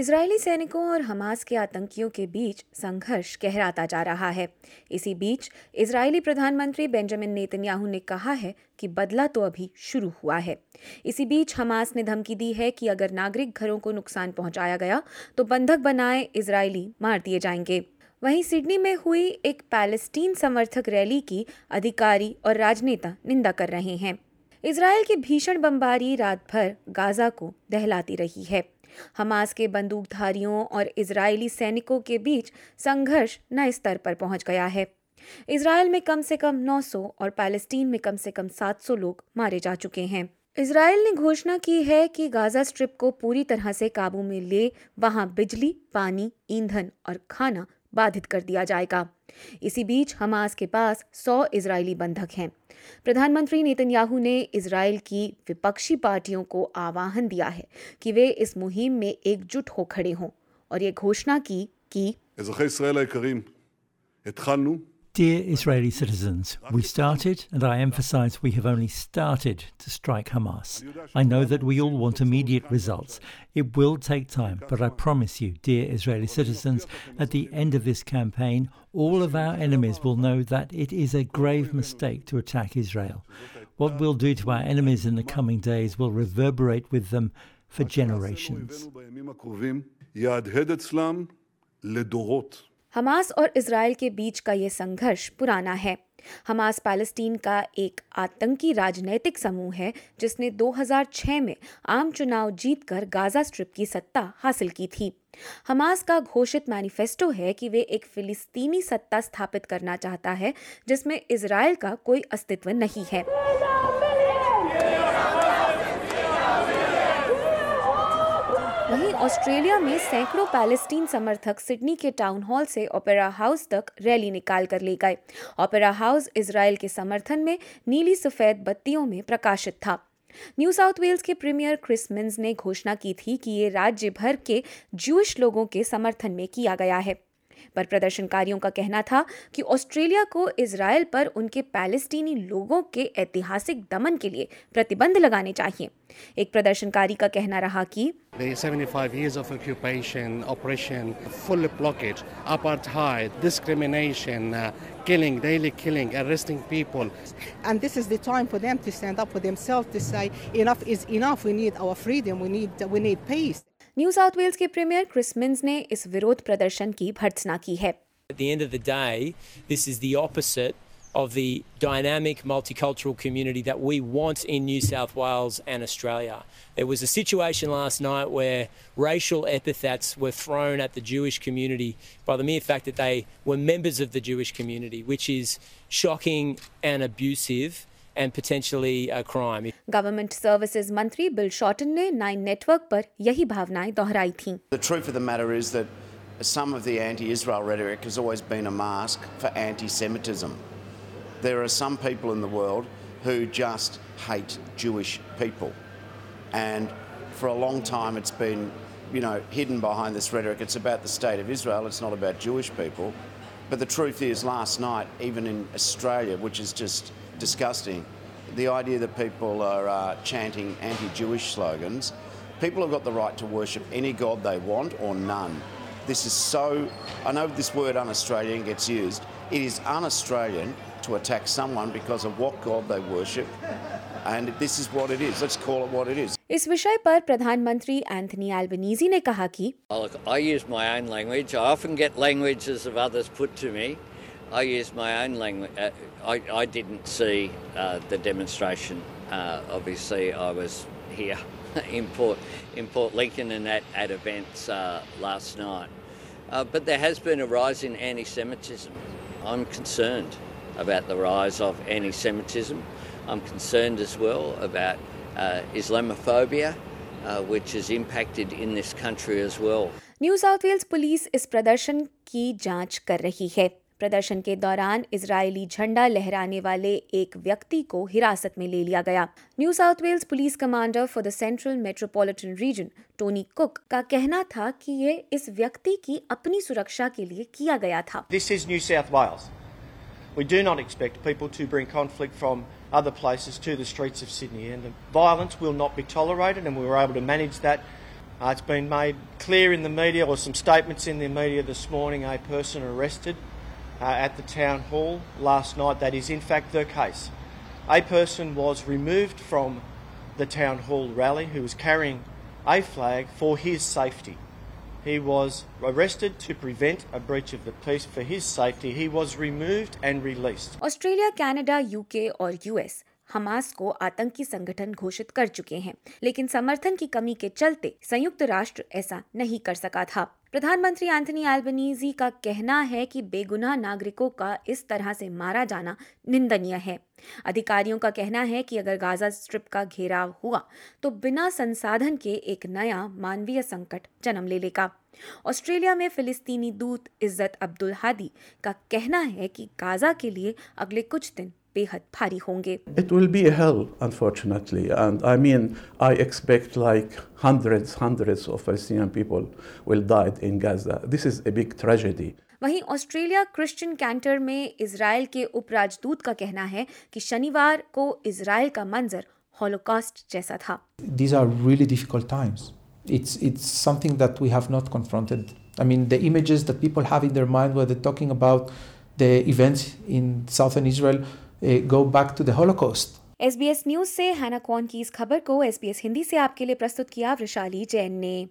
Israeli सैनिकों और Hamas के आतंकियों के बीच संघर्ष गहराता जा रहा है। इसी बीच इजरायली प्रधानमंत्री बेंजामिन नेतन्याहू ने कहा है कि बदला तो अभी शुरू हुआ है। इसी बीच हमास ने धमकी दी है कि अगर नागरिक घरों को नुकसान पहुँचाया गया तो बंधक बनाए इजरायली मार दिए जाएँगे। वहीं सिडनी में हुई एक पैलेस्टीन समर्थक रैली की अधिकारी और राजनेता निंदा कर रहे हैं। इसराइल की भीषण बमबारी रात भर गाजा को दहलाती रही है। हमास के बंदूकधारियों और इजरायली सैनिकों के बीच संघर्ष नए स्तर पर पहुँच गया है। इसराइल में कम से कम 900 और पैलेस्टीन में कम से कम 700 लोग मारे जा चुके हैं। इसराइल ने घोषणा की है कि गाजा स्ट्रिप को पूरी तरह से काबू में ले वहाँ बिजली, पानी, ईंधन और खाना बाधित कर दिया जाएगा। इसी बीच हमास के पास 100 इजरायली बंधक हैं। प्रधानमंत्री नेतन्याहू ने इसराइल की विपक्षी पार्टियों को आह्वान दिया है कि वे इस मुहिम में एकजुट हो खड़े हों और ये घोषणा की कि Dear Israeli citizens, we started, and I emphasize we have only started to strike Hamas. I know that we all want immediate results. It will take time, but I promise you, dear Israeli citizens, at the end of this campaign, all of our enemies will know that it is a grave mistake to attack Israel. What we'll do to our enemies in the coming days will reverberate with them for generations. Hamas और Israel के बीच का ये संघर्ष पुराना है। Hamas Palestine का एक आतंकी राजनैतिक समूह है, जिसने 2006 में आम चुनाव जीतकर गाजा स्ट्रिप की सत्ता हासिल की थी। हमास का घोषित मैनिफेस्टो है कि वे एक फिलिस्तीनी सत्ता स्थापित करना चाहता है, जिसमें इसराइल का कोई अस्तित्व नहीं है। वहीं ऑस्ट्रेलिया में सैकड़ों पैलेस्टीन समर्थक सिडनी के टाउन हॉल से ओपेरा हाउस तक रैली निकाल कर ले गए। ओपेरा हाउस इसराइल के समर्थन में नीली सफ़ेद बत्तियों में प्रकाशित था। न्यू साउथ वेल्स के प्रीमियर क्रिस मिन्स ने घोषणा की थी कि ये राज्य भर के जूश लोगों के समर्थन में किया गया है। पर प्रदर्शनकारियों का कहना था कि ऑस्ट्रेलिया को इसराइल पर उनके पैलेस्टीनी लोगों के ऐतिहासिक दमन के लिए प्रतिबंध लगाने चाहिए एक प्रदर्शनकारी का कहना रहा कि The 75 years of occupation, oppression, full blockage, apartheid, discrimination, uh, killing, daily killing, arresting people. And this is the time for them to stand up for themselves to say enough is enough. We need our freedom. We need we need peace. New South Wales के premier Chris Minns ने इस विरोध प्रदर्शन की भर्त्सना की है At the end of the day, this is the opposite of the dynamic multicultural community that we want in New South Wales and Australia. There was a situation last night where racial epithets were thrown at the Jewish community by the mere fact that they were members of the Jewish community, which is shocking and abusive and potentially a crime. Government services मंत्री bill shorten ने nine network पर यही भावनाएं दोहराई थीं। The truth of the matter is that some of the anti-Israel rhetoric has always been a mask for anti-Semitism. There are some people in the world who just hate Jewish people. And for a long time it's been, you know, hidden behind this rhetoric. It's about the state of Israel, it's not about Jewish people. But the truth is, last night, even in Australia, which is just disgusting, the idea that people are uh, chanting anti Jewish slogans, people have got the right to worship any God they want or none. This is so, I know this word un Australian gets used, it is un Australian to attack someone because of what God they worship. And this is what it is. Let's call it what it is. इस विषय पर प्रधानमंत्री Anthony Albanese ने कहा कि Look, I use my own language. I often get languages of others put to me. I use my own language. Uh, I, I didn't see uh, the demonstration. Uh, obviously, I was here in Port, in Port Lincoln and at, at events uh, last night. Uh, but there has been a rise in anti Semitism. I'm concerned about the rise of anti Semitism. I'm concerned as well about uh, Islamophobia, which has impacted in this country as well. New South Wales police इस प्रदर्शन की जांच कर रही है प्रदर्शन के दौरान इजरायली झंडा लहराने वाले एक व्यक्ति को हिरासत में ले लिया गया। New South Wales police commander for the central metropolitan region Tony Cooke का कहना था कि ये इस व्यक्ति की अपनी सुरक्षा के लिए किया गया था। This is New South Wales we do not expect people to bring conflict from other places to the streets of Sydney and the violence will not be tolerated and we were able to manage that Uh, it's been made clear in the media or some statements in the media this morning a person uh, at the town hall last night. That is, in fact, the case. A person was removed from the town hall rally who was carrying a flag for his safety. He was arrested to prevent a breach of the peace for his safety. He was removed and released. Australia Canada UK और US Hamas को आतंकी संगठन घोषित कर चुके हैं लेकिन समर्थन की कमी के चलते संयुक्त राष्ट्र ऐसा नहीं कर सका था प्रधानमंत्री एंथनी एल्बनीजी का कहना है कि बेगुनाह नागरिकों का इस तरह से मारा जाना निंदनीय है। अधिकारियों का कहना है कि अगर गाजा स्ट्रिप का घेराव हुआ तो बिना संसाधन के एक नया मानवीय संकट जन्म ले लेगा। ऑस्ट्रेलिया में फिलिस्तीनी दूत इज़्ज़त अब्दुल हादी का कहना है कि गाजा के लिए अगले कुछ दिन बेहद भारी होंगे It will be a hell, unfortunately. And I mean, I expect like hundreds, hundreds of Palestinian people will die in Gaza. This is a big tragedy. वहीं ऑस्ट्रेलिया क्रिश्चियन कैंटर में इसराइल के उपराजदूत का कहना है कि शनिवार को इसराइल का मंजर हॉलोकॉस्ट जैसा था These are really difficult times. It's, it's something that we have not confronted. I mean, the images that people have in their mind when they're talking about the events in southern Israel uh, go back to the Holocaust. S news से Hannah कौन की इस खबर को S Hindi से आपके लिए प्रस्तुत किया वृशाली जैन ने